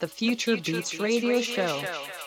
the Future Beats Radio Show. describe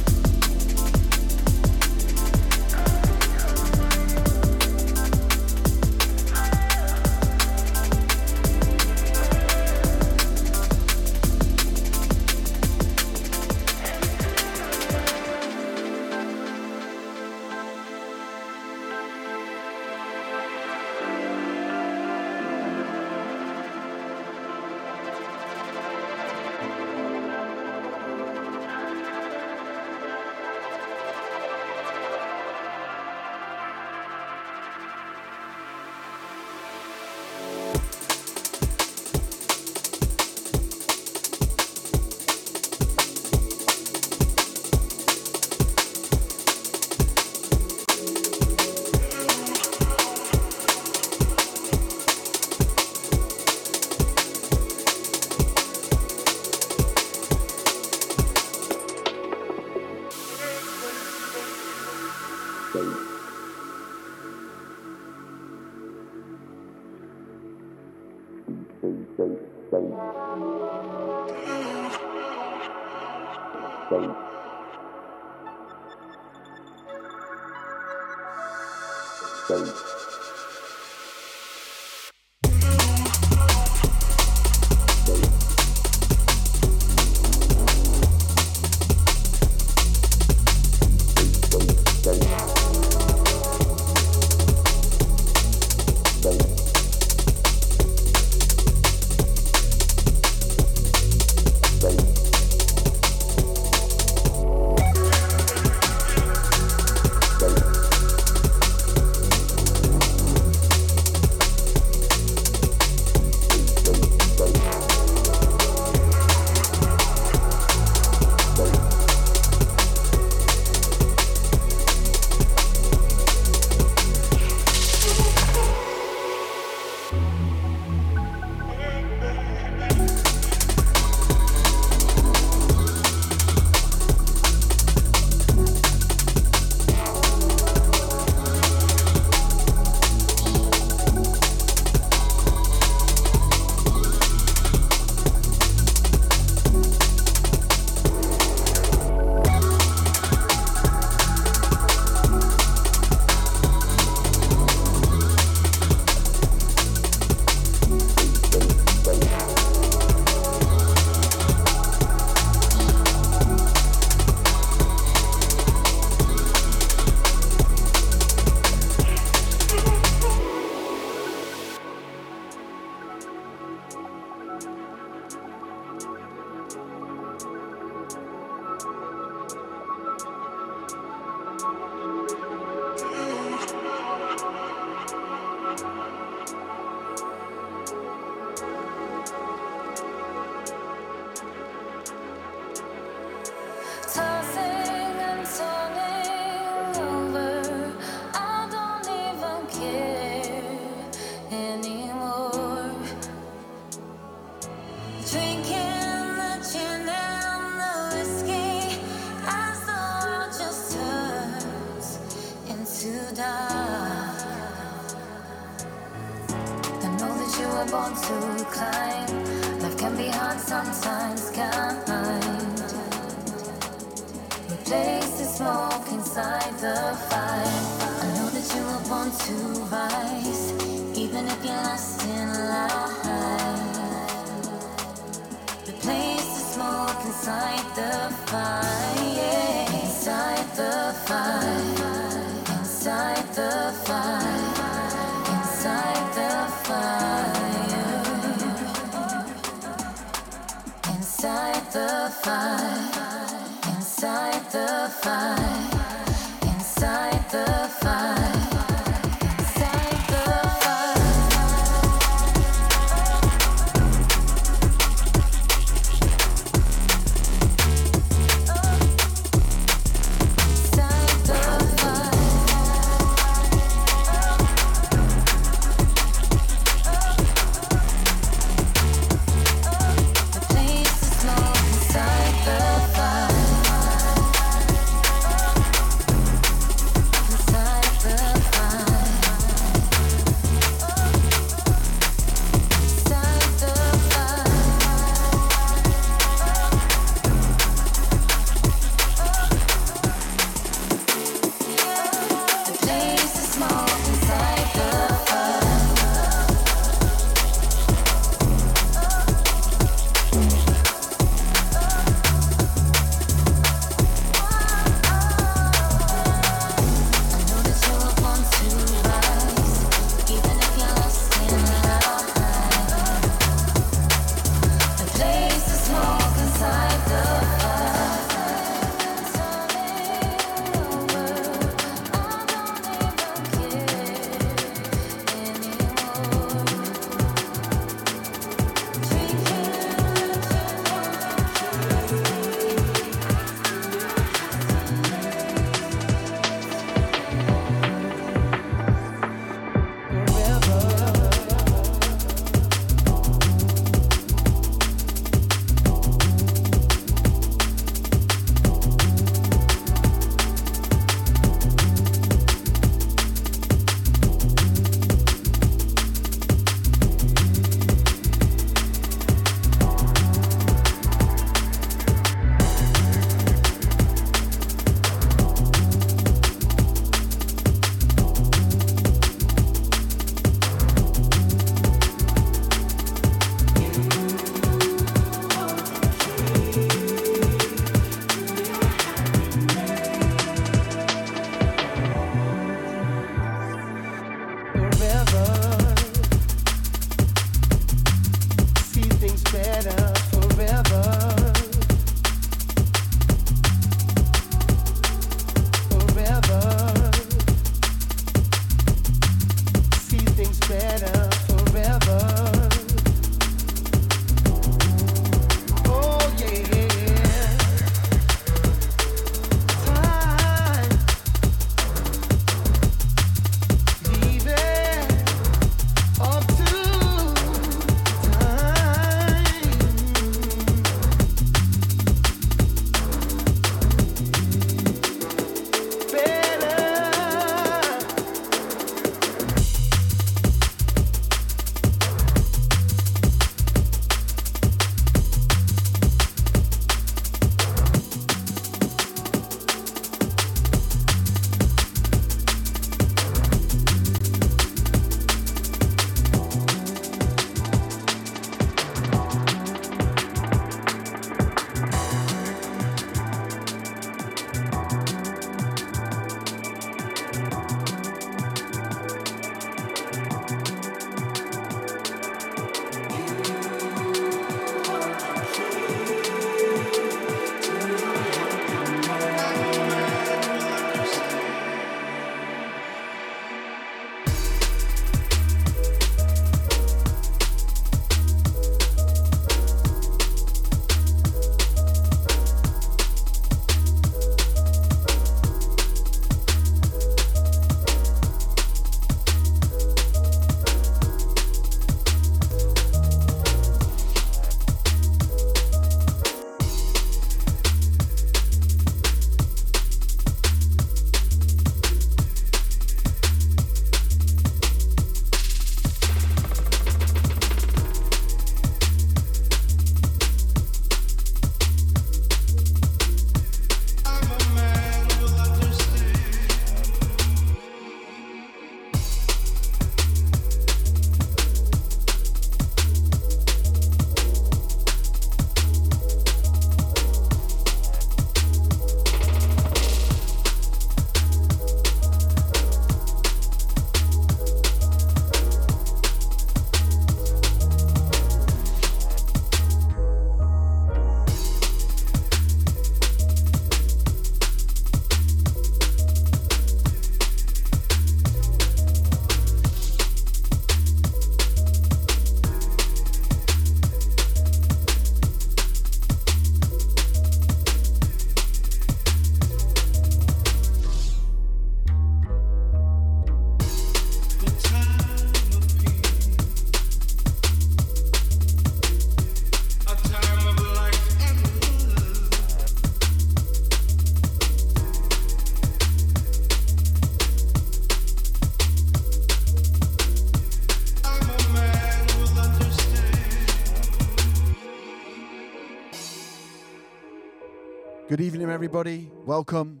Good evening, everybody. Welcome.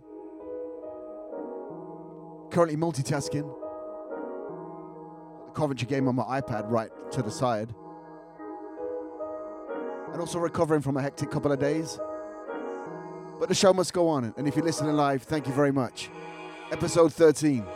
Currently multitasking. The Coventry game on my iPad right to the side. And also recovering from a hectic couple of days. But the show must go on. And if you're listening live, thank you very much. Episode 13.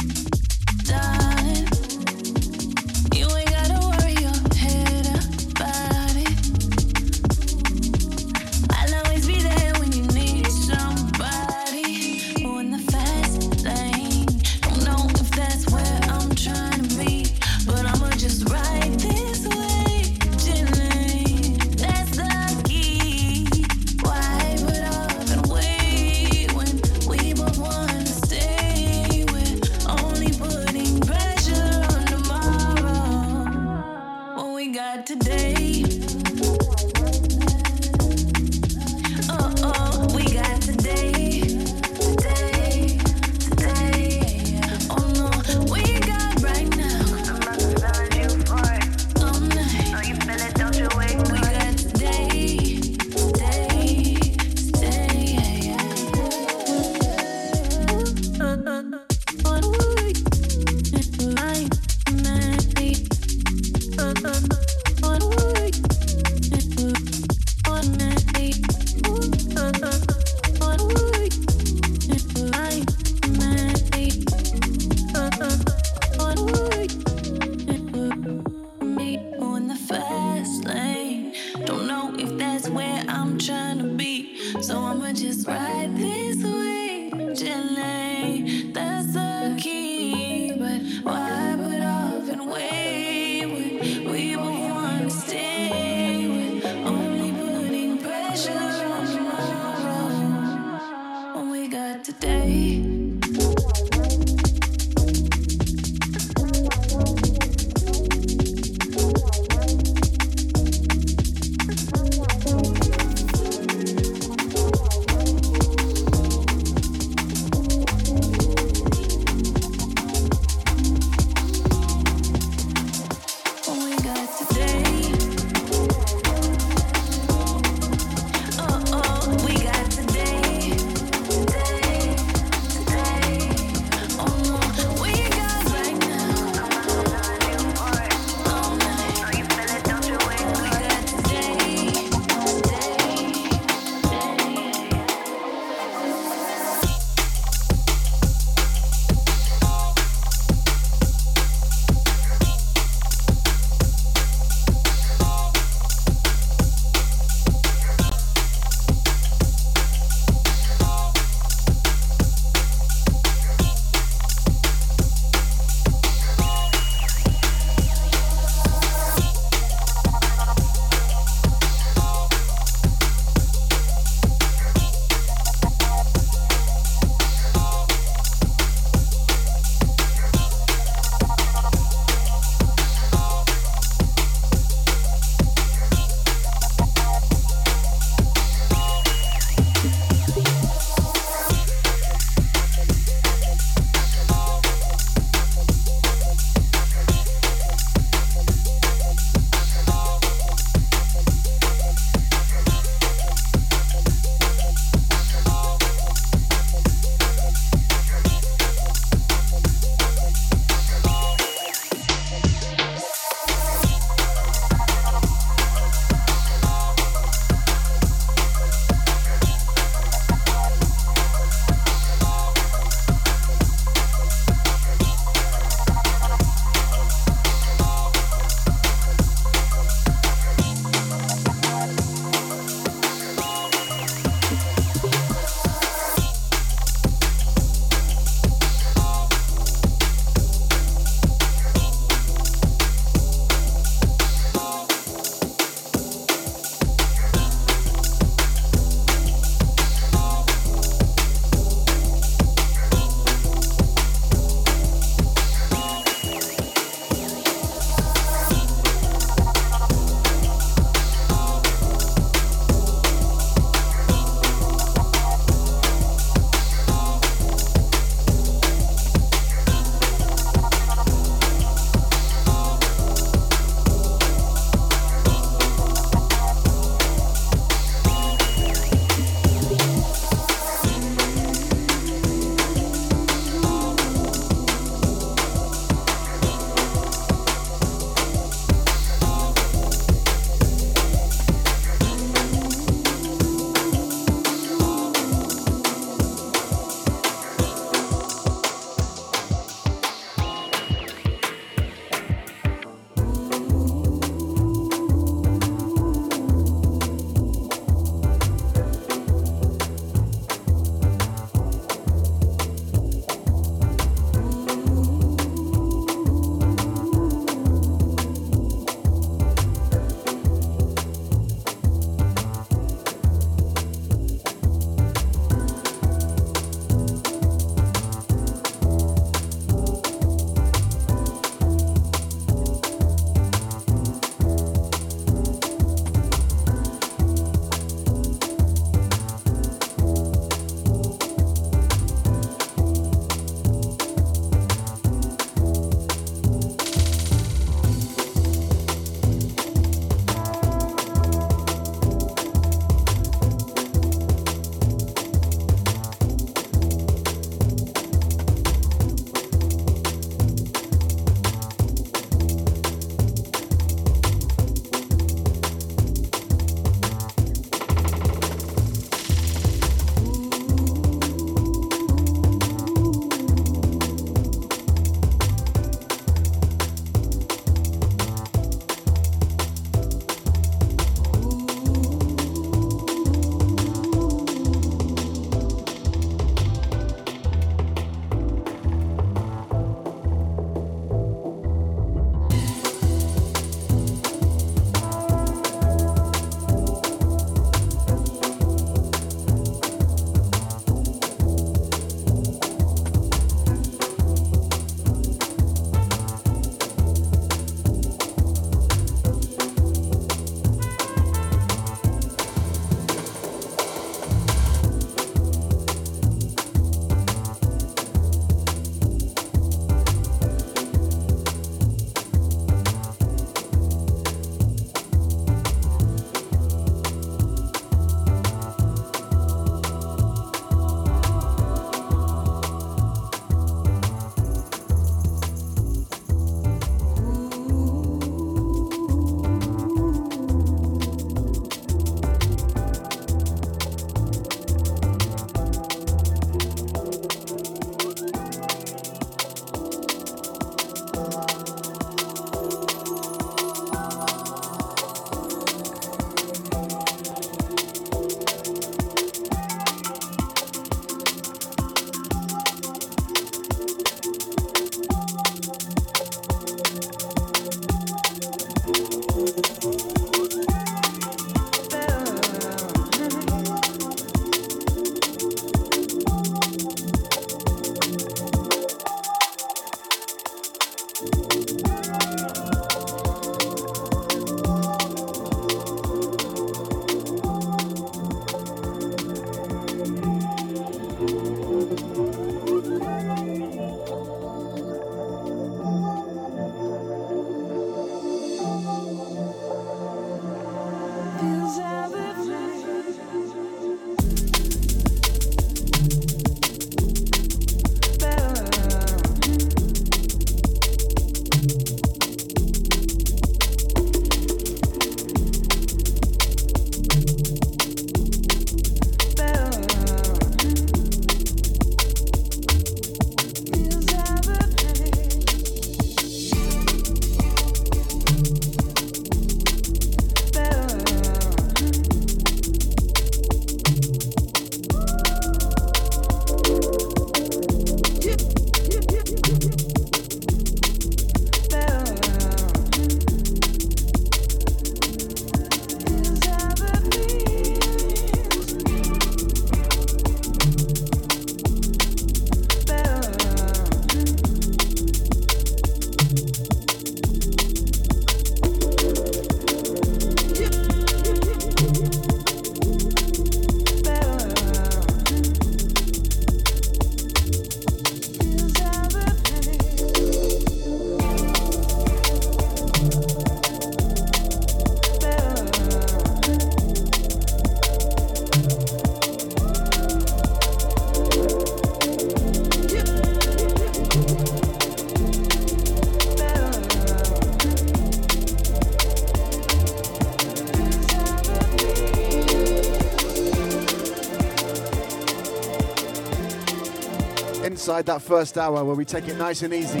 Alongside that first hour where we take it nice and easy,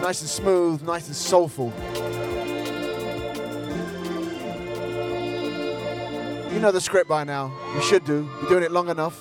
nice and smooth, nice and soulful. You know the script by now. You should do. You're doing it long enough.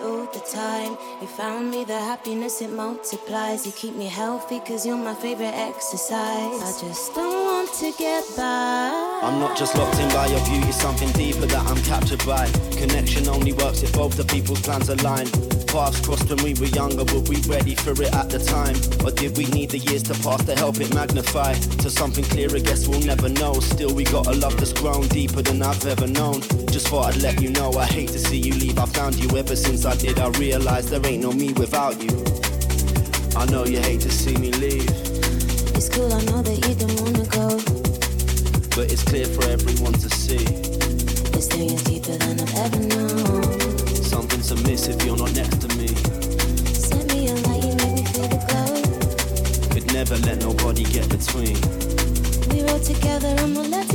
All the time. You found me the happiness, it multiplies. You keep me healthy, cause you're my favorite exercise. I just don't want to get by. I'm not just locked in by your beauty, something deeper that I'm captured by. Connection only works if both the people's plans align. Paths crossed when we were younger, were we ready for it at the time? Or did we need the years to pass to help it magnify? To something clearer, guess we'll never know. Still, we got a love that's grown deeper than I've ever known. Just thought I'd let you know, I hate to see you leave. I found you ever since I did, I realized there ain't no me without you. I know you hate to see me leave. It's cool, I know that you don't wanna go. But it's clear for everyone to see. This thing is deeper than I've ever known. Something's amiss if you're not next to me. Set me a light, you make me feel the glow. Could never let nobody get between. We rode together, I'm not letting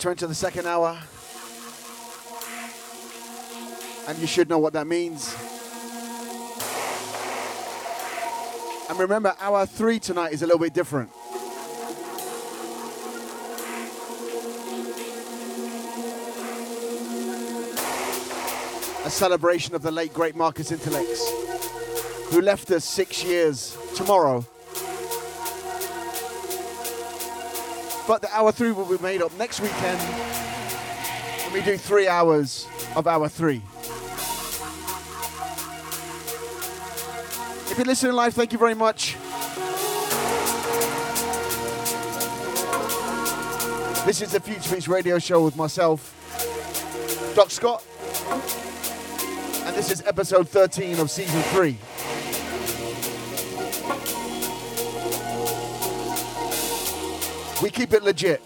to enter the second hour. And you should know what that means. And remember, hour three tonight is a little bit different. A celebration of the late great Marcus Intalex, who left us six years tomorrow. But the hour three will be made up next weekend when we do three hours of hour three. If you're listening live, thank you very much. This is the Future Beats radio show with myself, Doc Scott, and this is episode 13 of season 3. We keep it legit.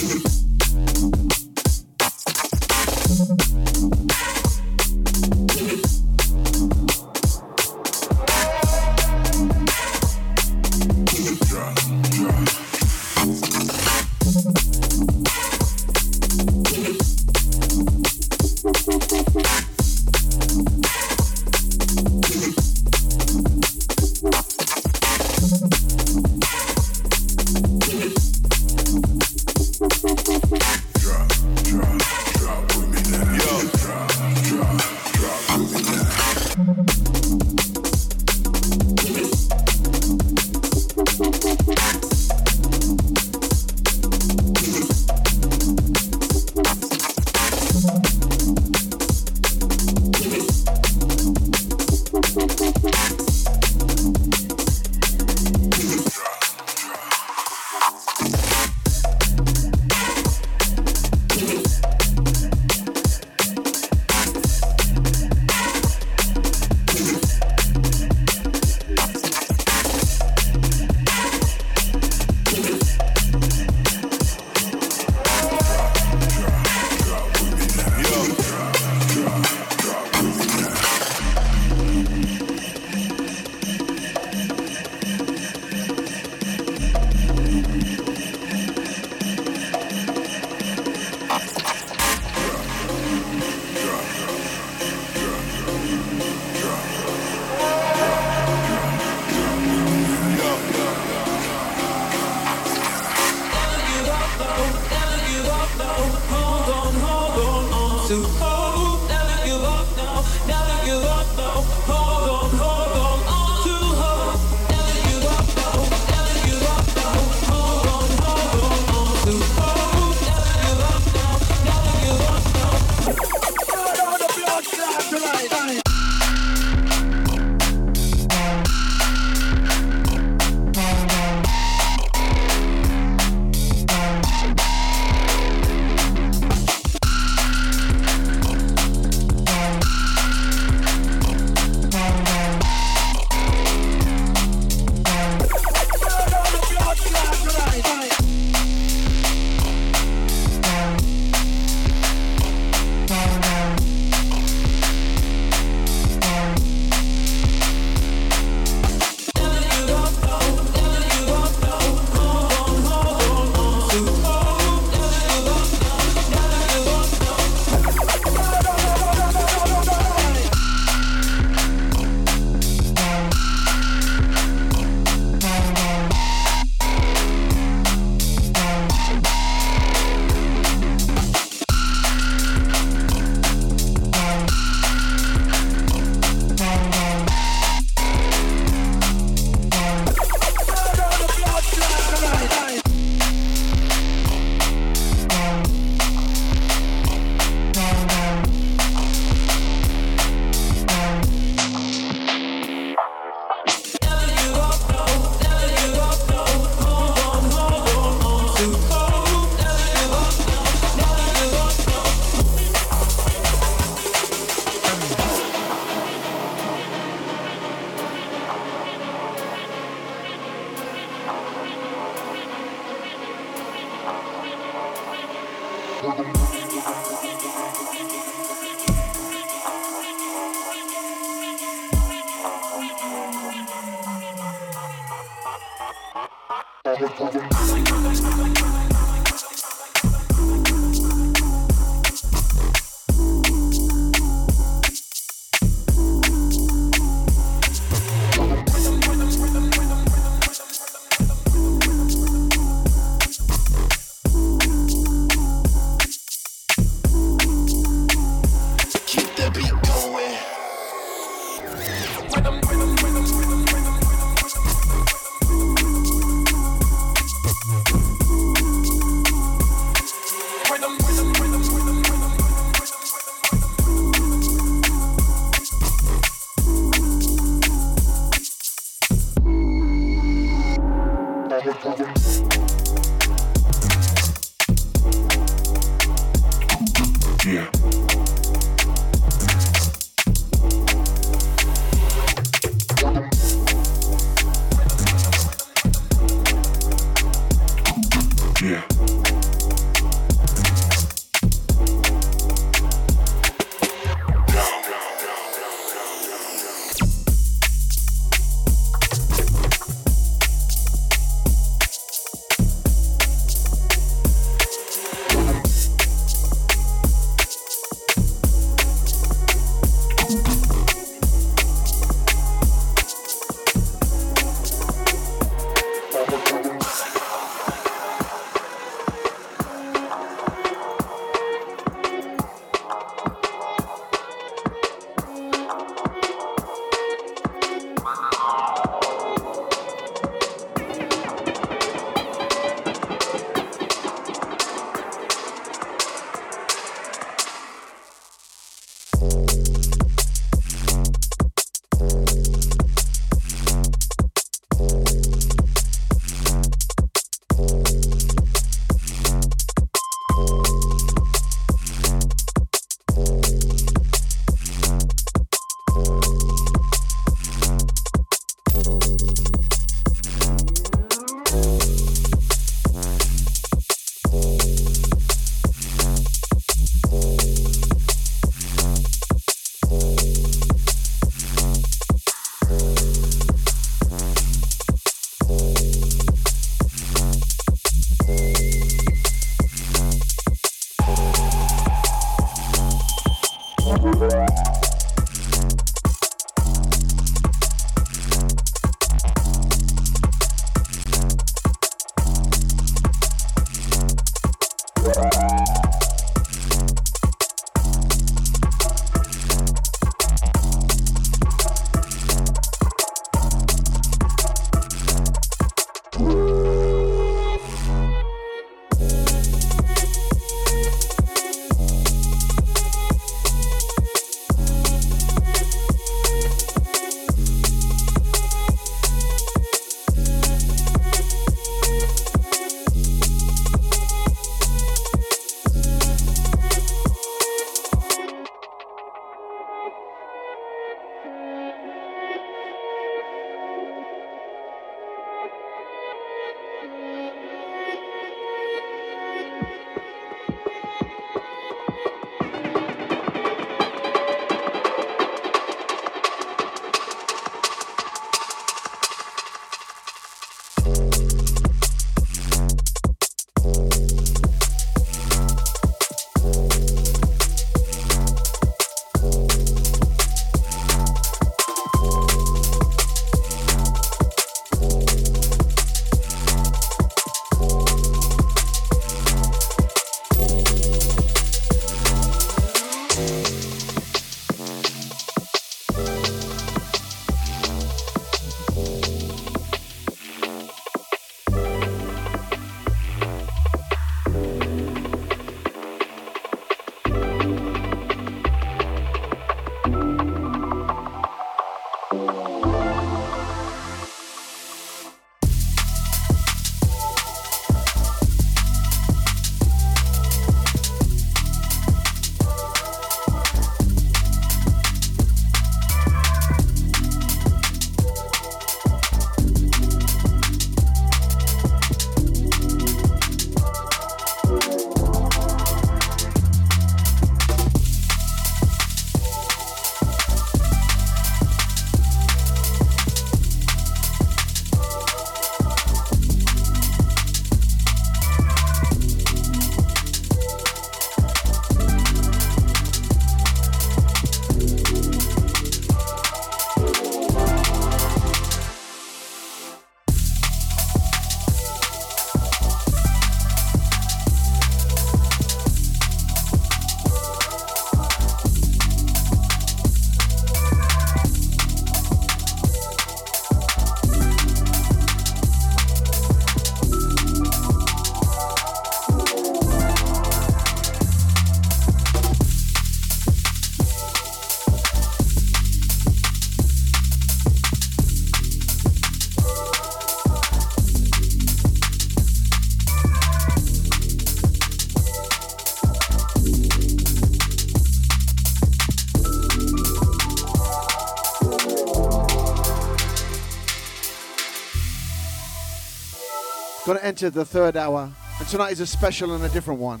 Gonna enter the third hour, and tonight is a special and a different one.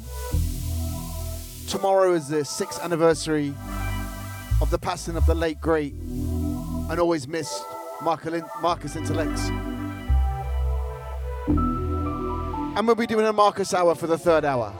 Tomorrow is the sixth anniversary of the passing of the late great and always missed Marcus Intalex. And we'll be doing a Marcus hour for the third hour.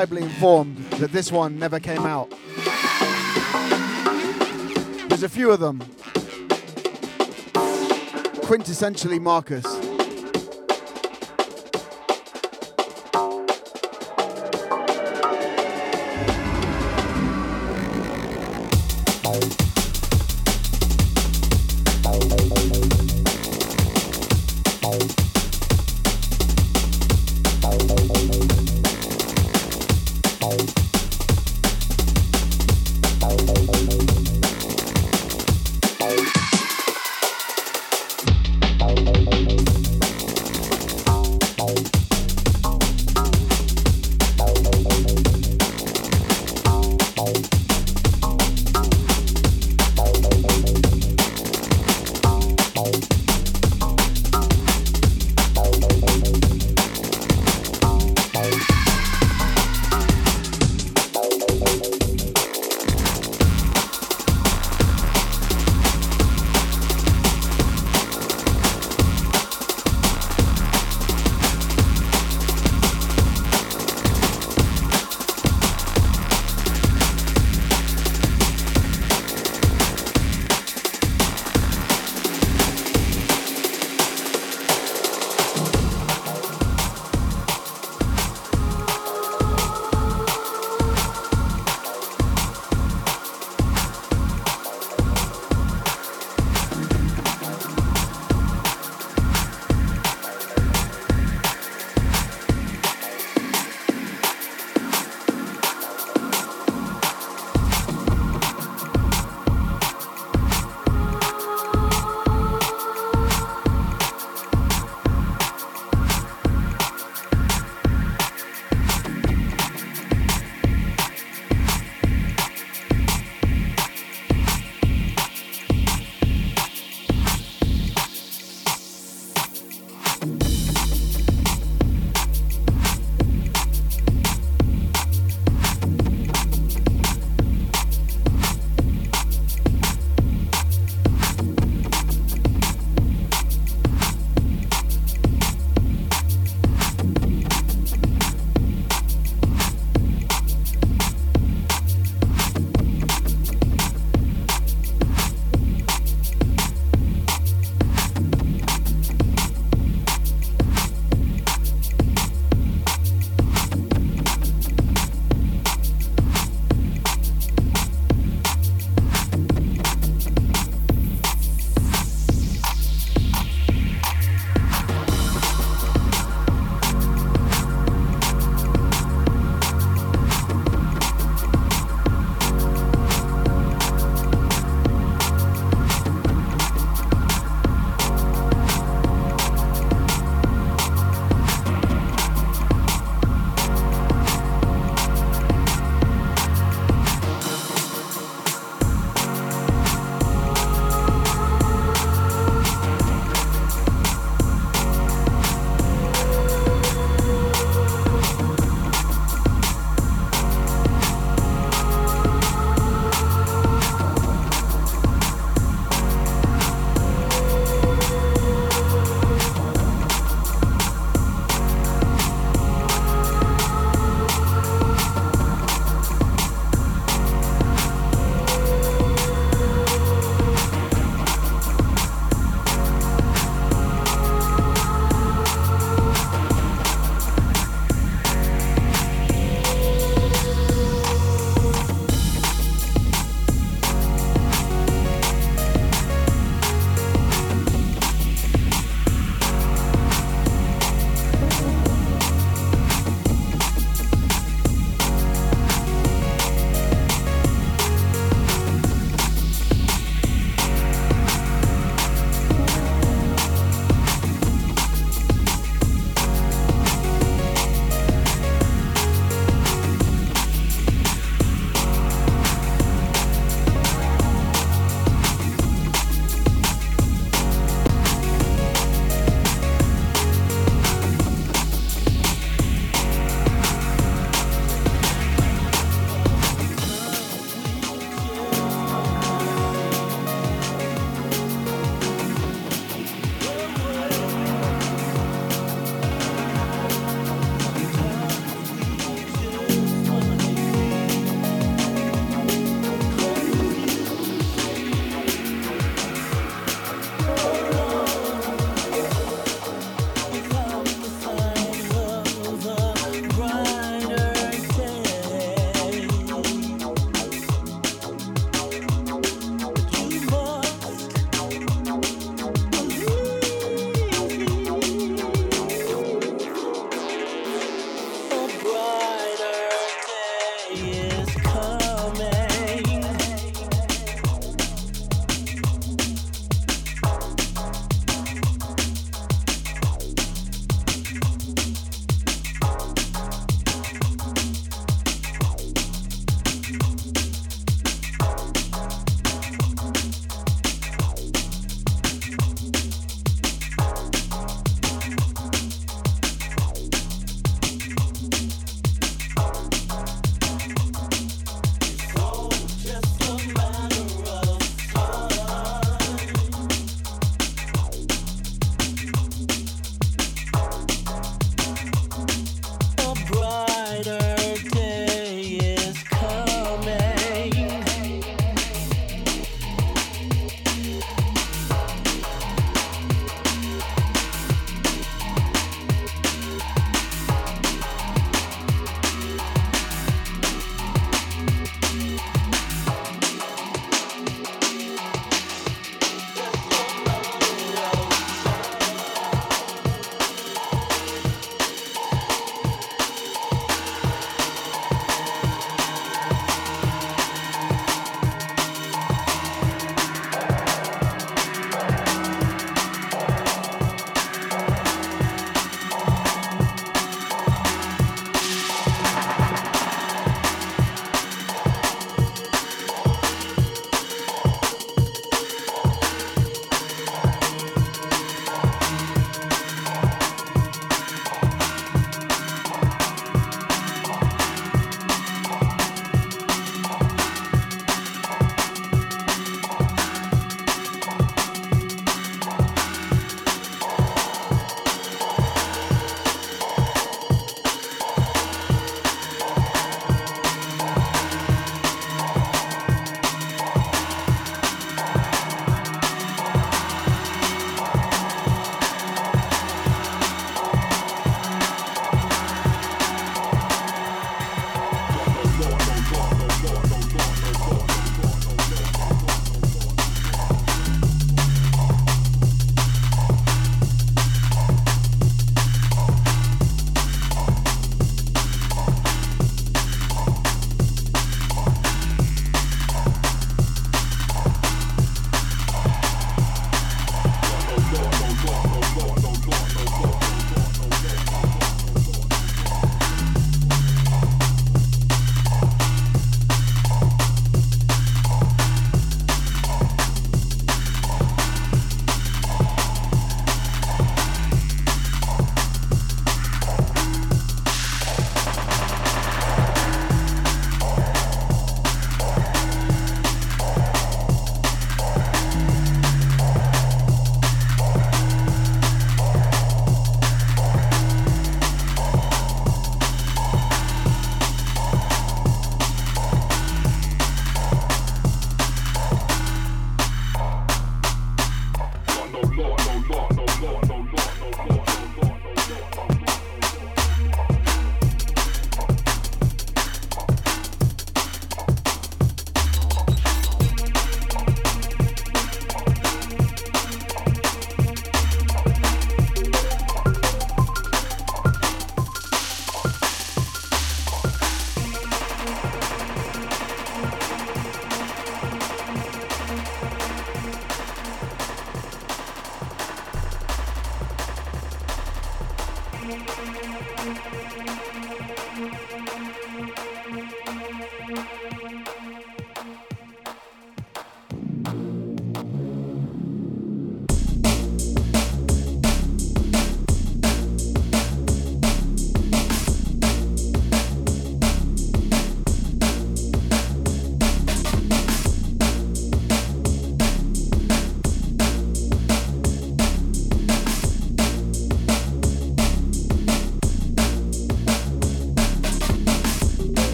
Reliably informed that this one never came out. There's a few of them. Quintessentially Marcus.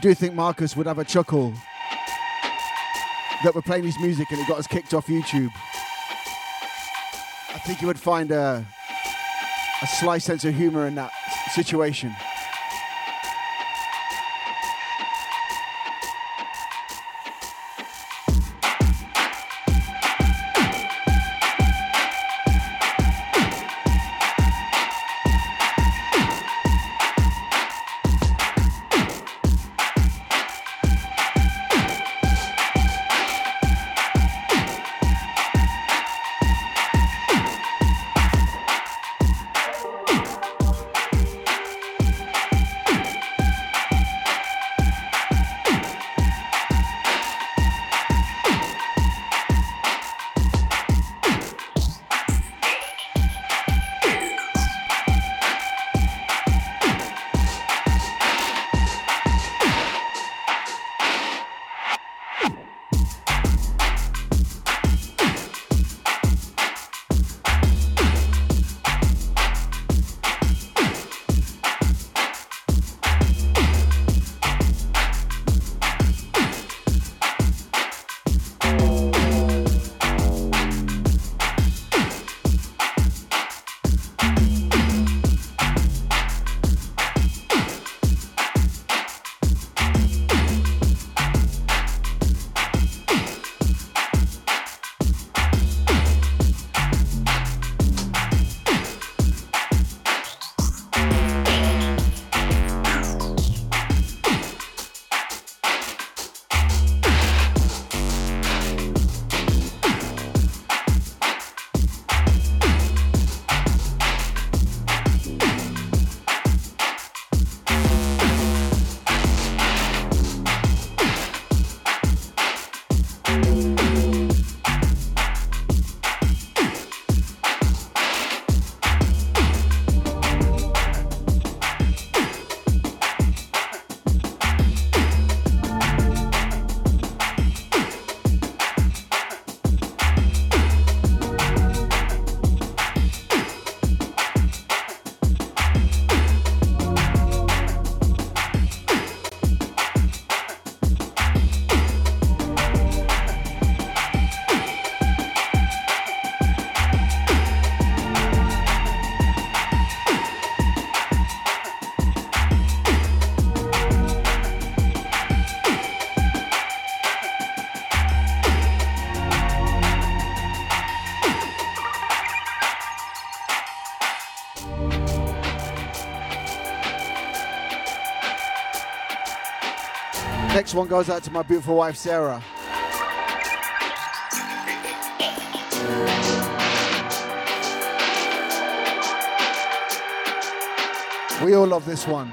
Do think Marcus would have a chuckle that we're playing his music and it got us kicked off YouTube. I think he would find a, a sly sense of humor in that situation. Next one goes out to my beautiful wife, Sarah. We all love this one.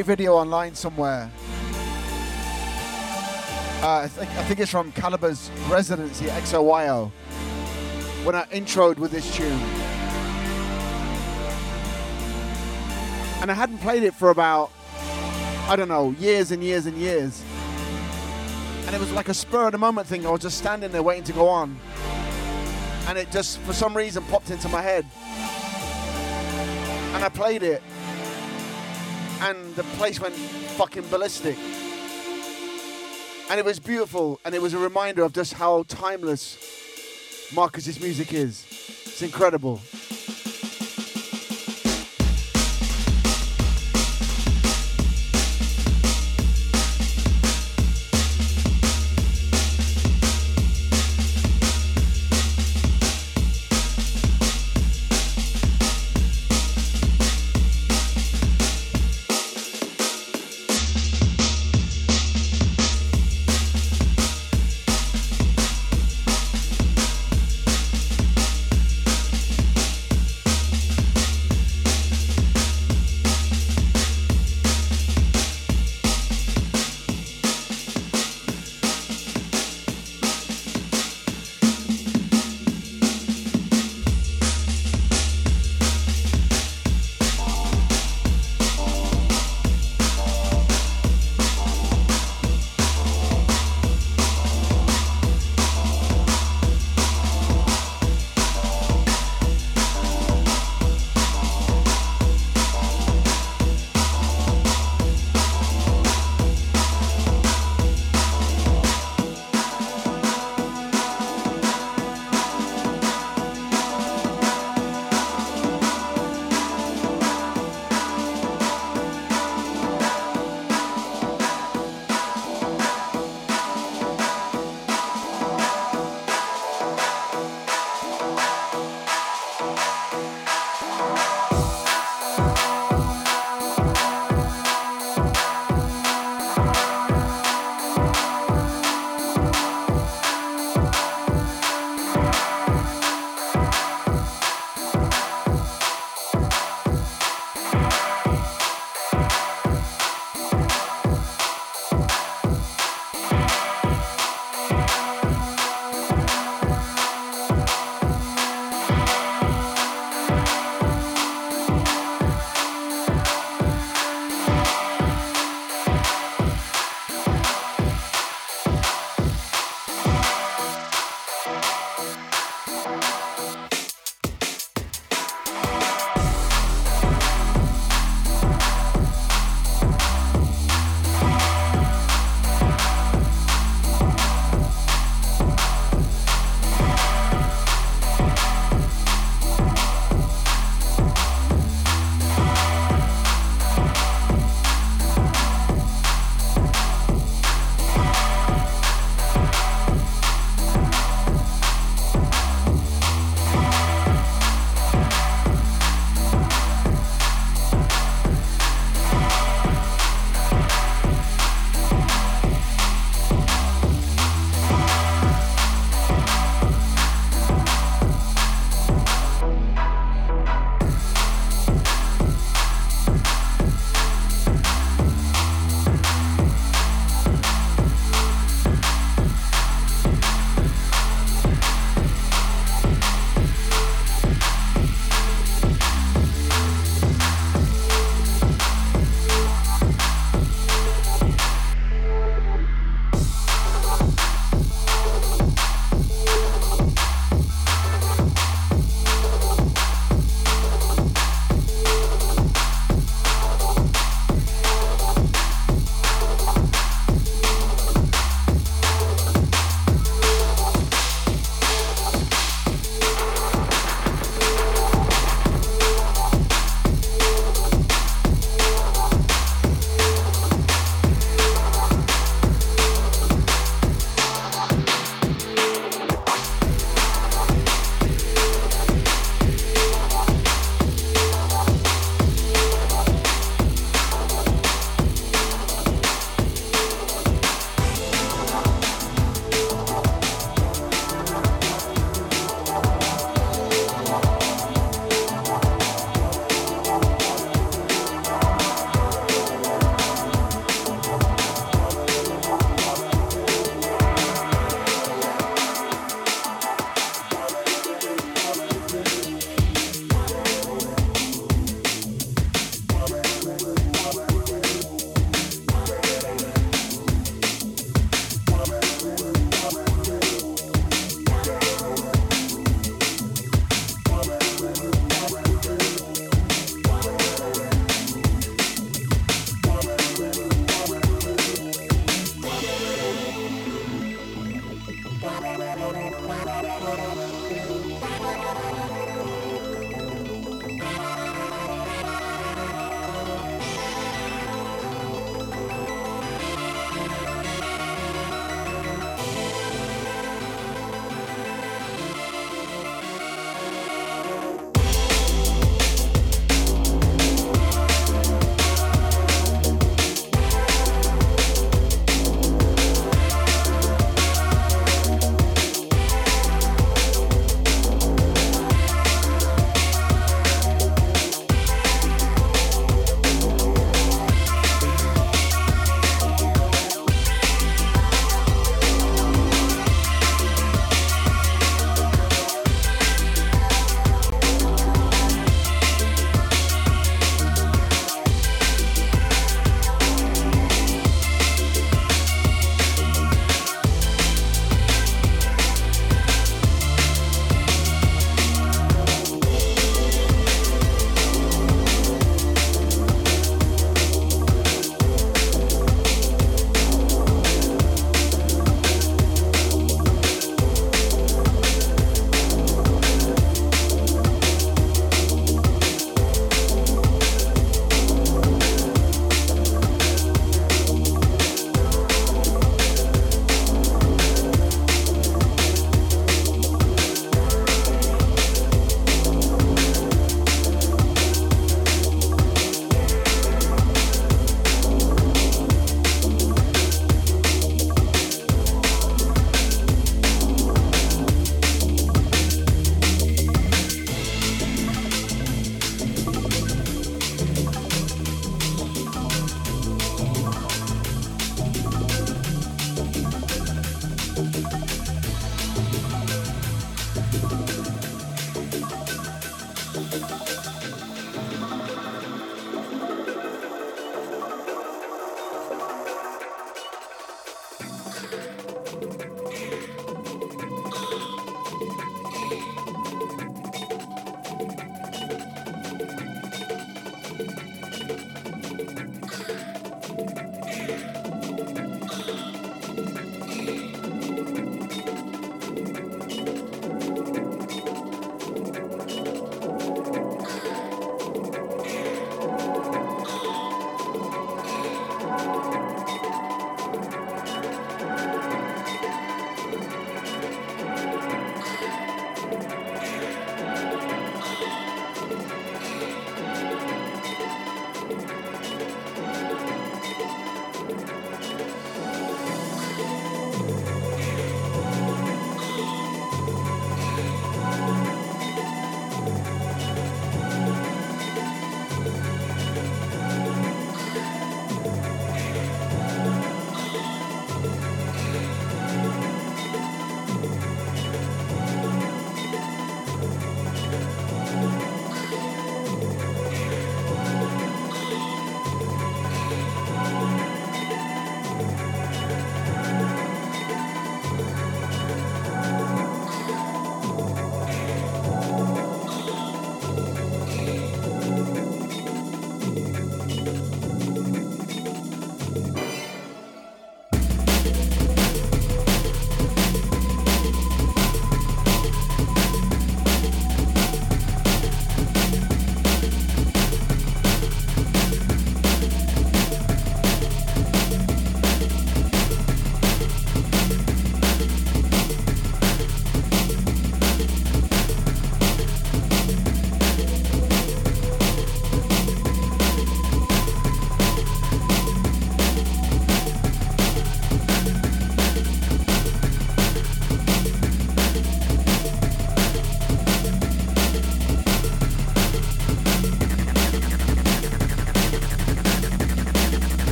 Great video online somewhere. Uh, I, think, I think it's from Calibre's residency, XOYO, when I introed with this tune. And I hadn't played it for about, I don't know, years and years and years. And it was like a spur of the moment thing. I was just standing there waiting to go on. And it just, for some reason, popped into my head. And I played it. The place went fucking ballistic. And it was beautiful. And it was a reminder of just how timeless Marcus's music is. It's incredible.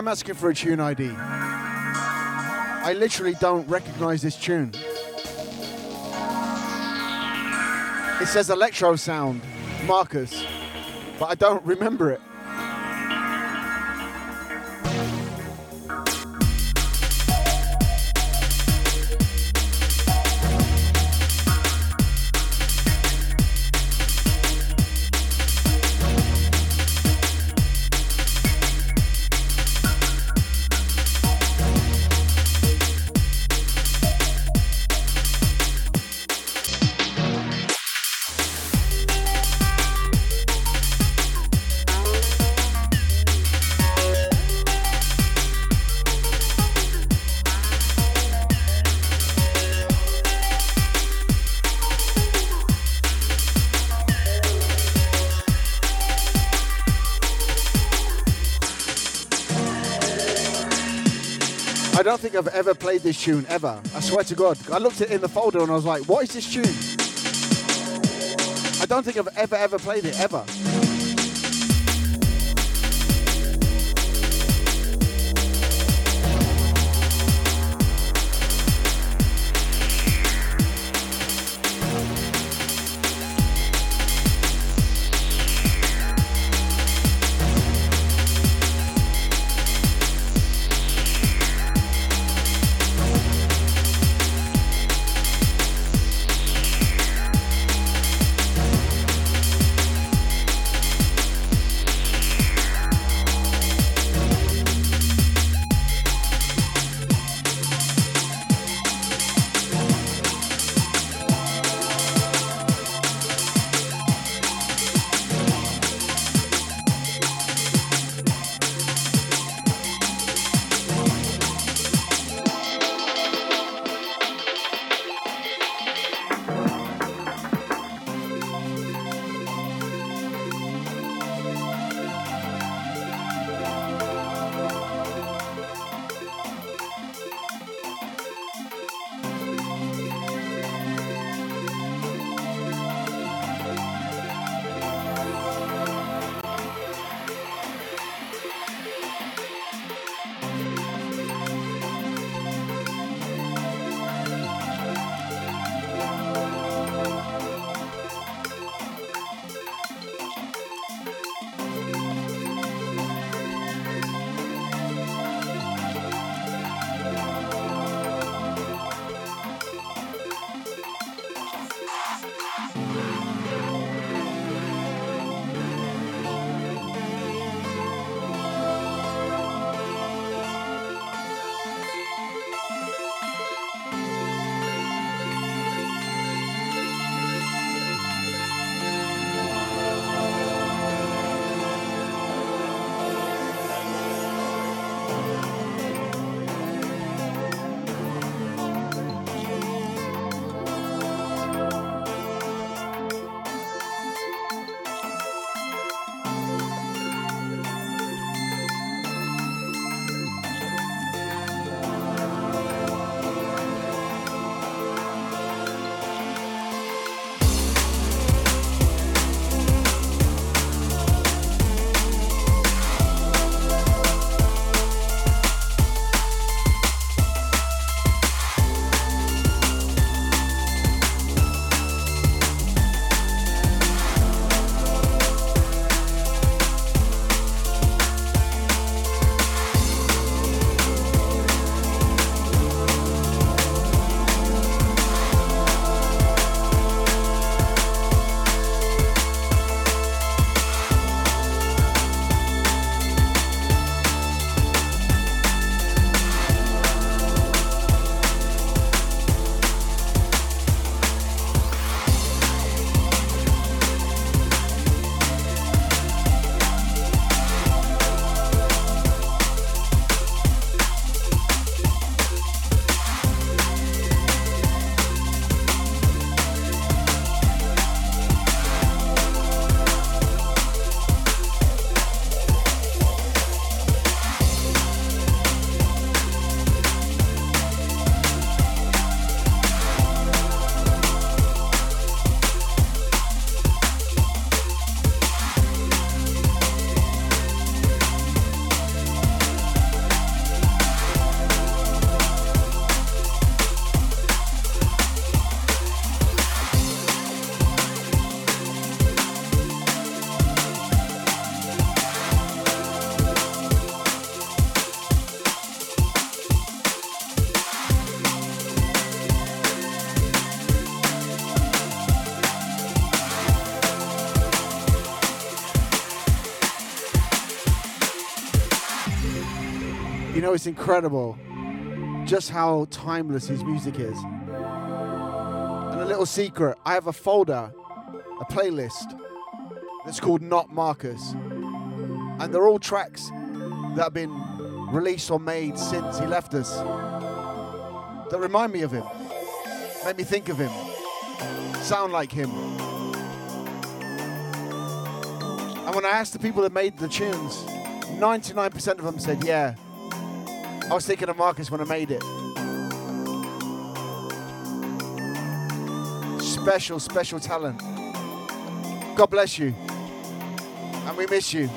I'm asking for a tune ID. I literally don't recognize this tune. It says electro sound, Marcus, but I don't remember it. I don't think I've ever played this tune ever. I swear to God. I looked at it in the folder and I was like, what is this tune? I don't think I've ever, ever played it ever. Know, it's incredible just how timeless his music is. And a little secret I have a folder, a playlist that's called Not Marcus. And they're all tracks that have been released or made since he left us that remind me of him, make me think of him, sound like him. And when I asked the people that made the tunes, 99% of them said, Yeah, I was thinking of Marcus when I made it. Special, special talent. God bless you. And we miss you.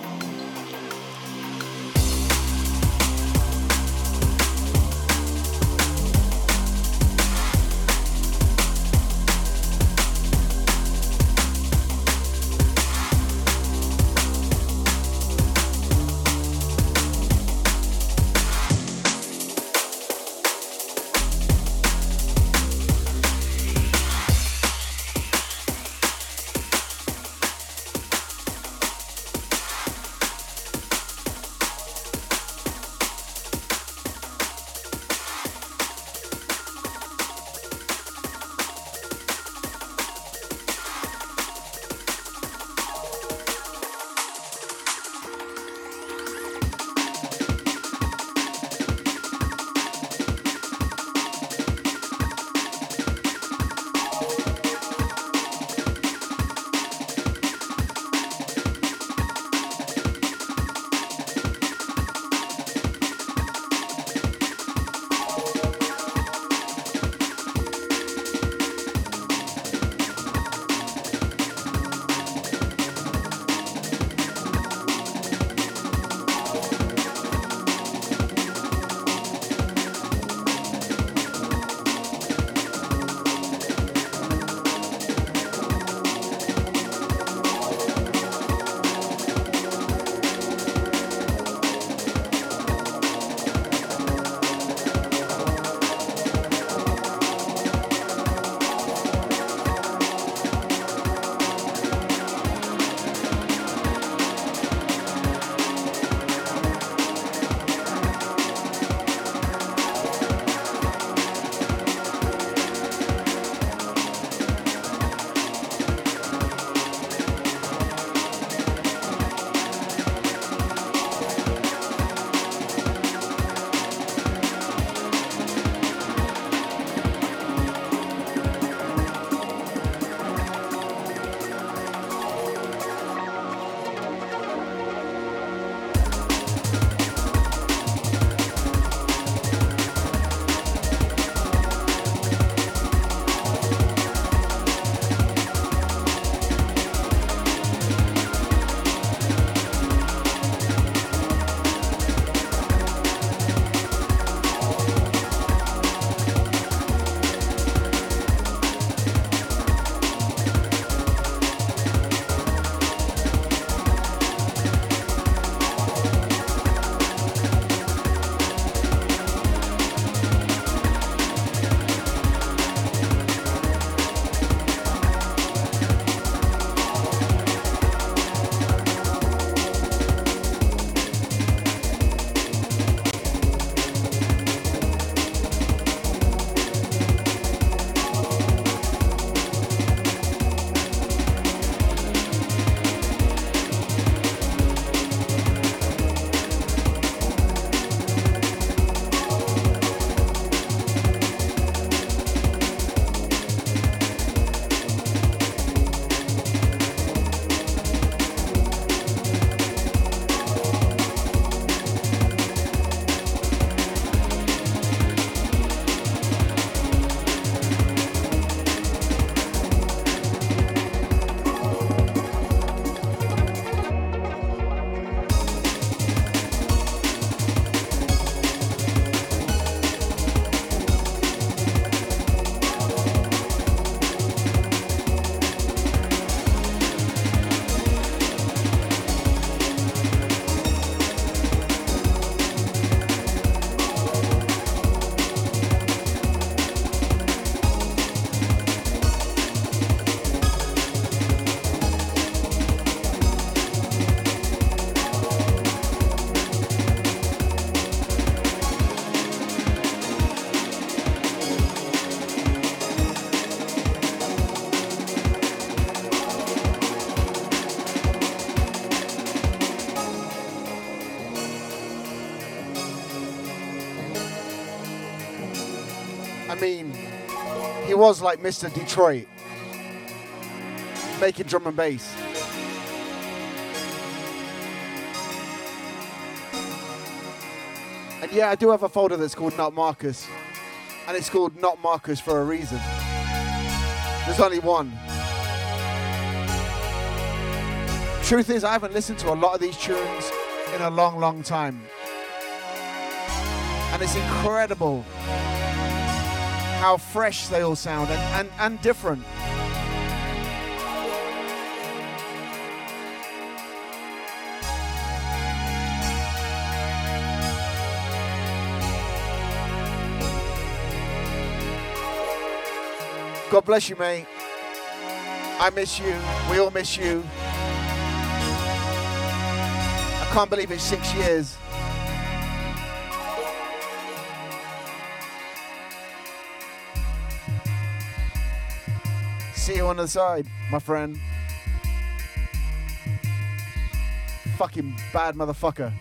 Was like Mr. Detroit, making drum and bass. And yeah, I do have a folder that's called Not Marcus, and it's called Not Marcus for a reason. There's only one. Truth is, I haven't listened to a lot of these tunes in a long, long time. And it's incredible how fresh they all sound and, and, and different. God bless you, mate. I miss you. We all miss you. I can't believe it's six years. You on the side, my friend. Fucking bad motherfucker.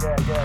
Got a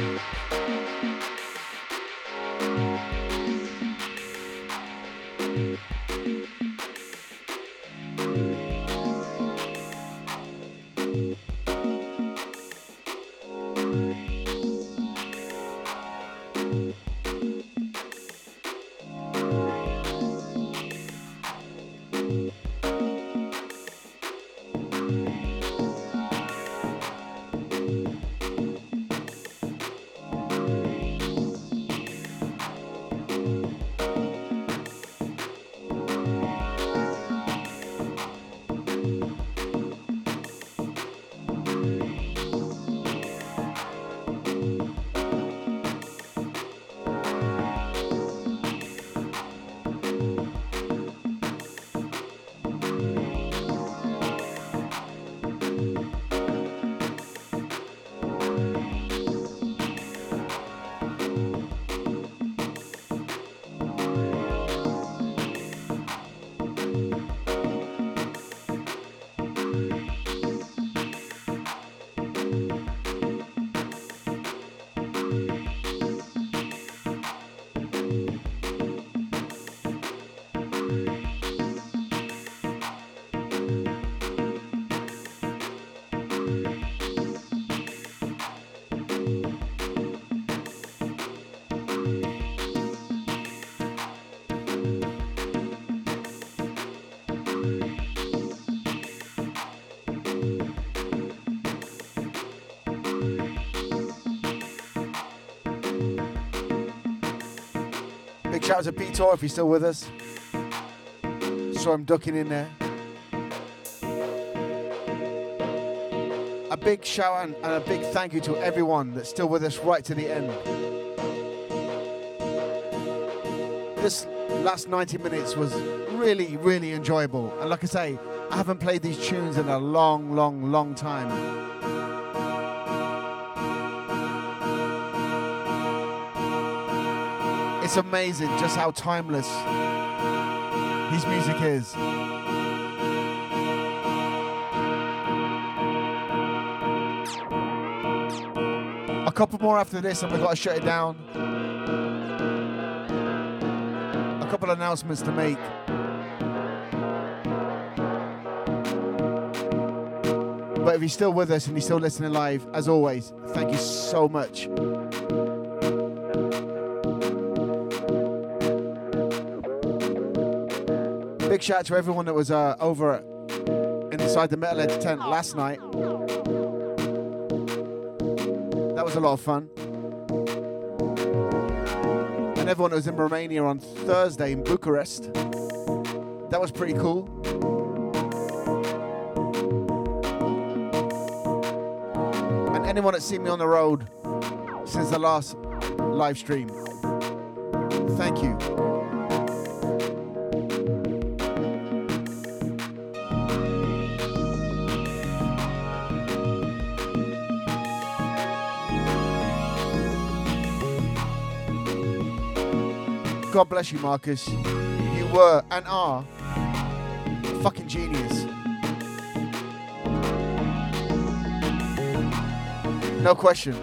Big shout out to Peter if he's still with us. Saw him ducking in there. A big shout out and a big thank you to everyone that's still with us right to the end. This last 90 minutes was really, really enjoyable. And like I say, I haven't played these tunes in a long, long, long time. It's amazing just how timeless his music is. A couple more after this, and we've got to shut it down. A couple announcements to make. But if you're still with us and you're still listening live, as always, thank you so much. Big shout out to everyone that was uh, over inside the Metalheadz tent last night. That was a lot of fun. And everyone that was in Romania on Thursday in Bucharest. That was pretty cool. And anyone that's seen me on the road since the last live stream, thank you. God bless you, Marcus. You were and are a fucking genius. No question.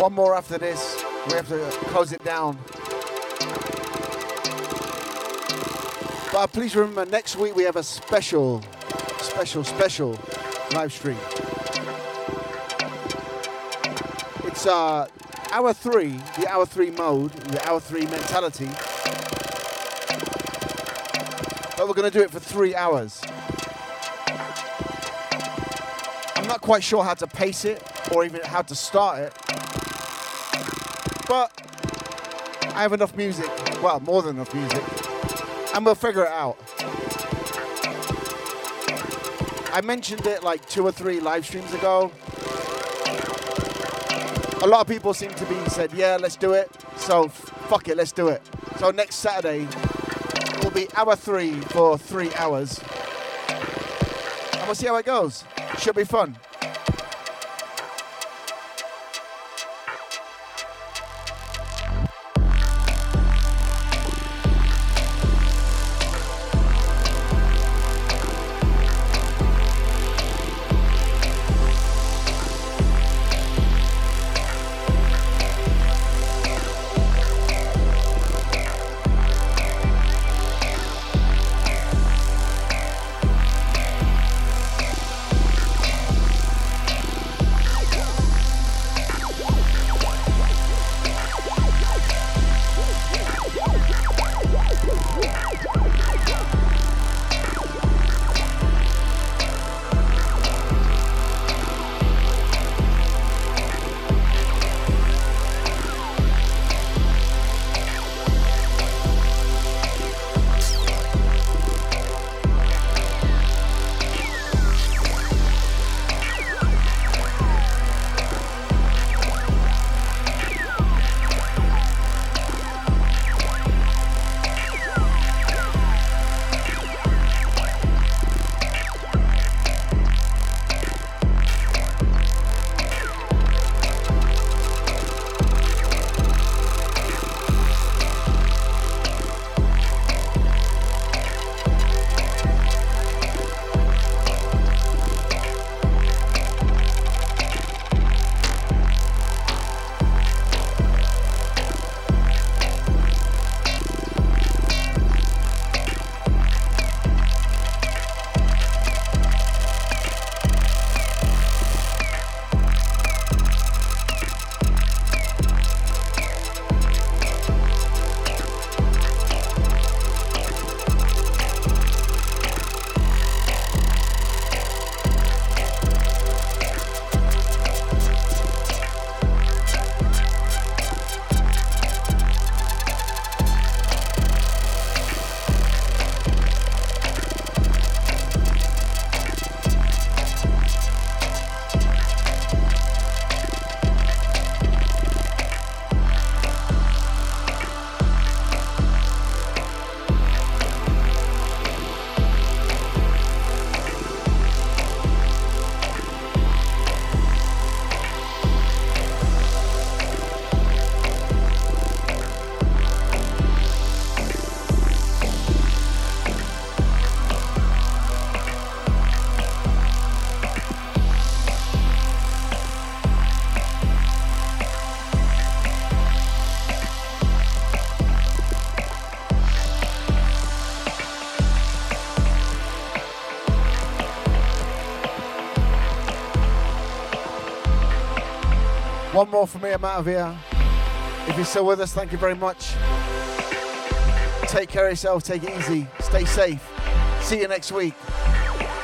One more after this. We have to close it down. But please remember, next week we have a special, special, special live stream. It's uh, hour three, the hour three mode, the hour three mentality. But we're going to do it for three hours. I'm not quite sure how to pace it or even how to start it. I have enough music, well, more than enough music, and we'll figure it out. I mentioned it like two or three live streams ago. A lot of people seem to be said, yeah, let's do it. So fuck it, let's do it. So next Saturday will be hour three for three hours. And we'll see how it goes. Should be fun. One more for me, I'm out of here. If you're still with us, thank you very much. Take care of yourself, take it easy, stay safe. See you next week.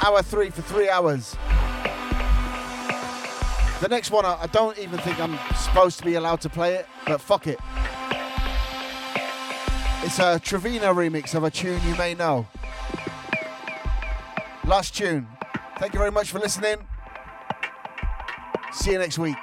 Hour three for three hours. The next one, I don't even think I'm supposed to be allowed to play it, but fuck it. It's a Trevino remix of a tune you may know. Last tune. Thank you very much for listening. See you next week.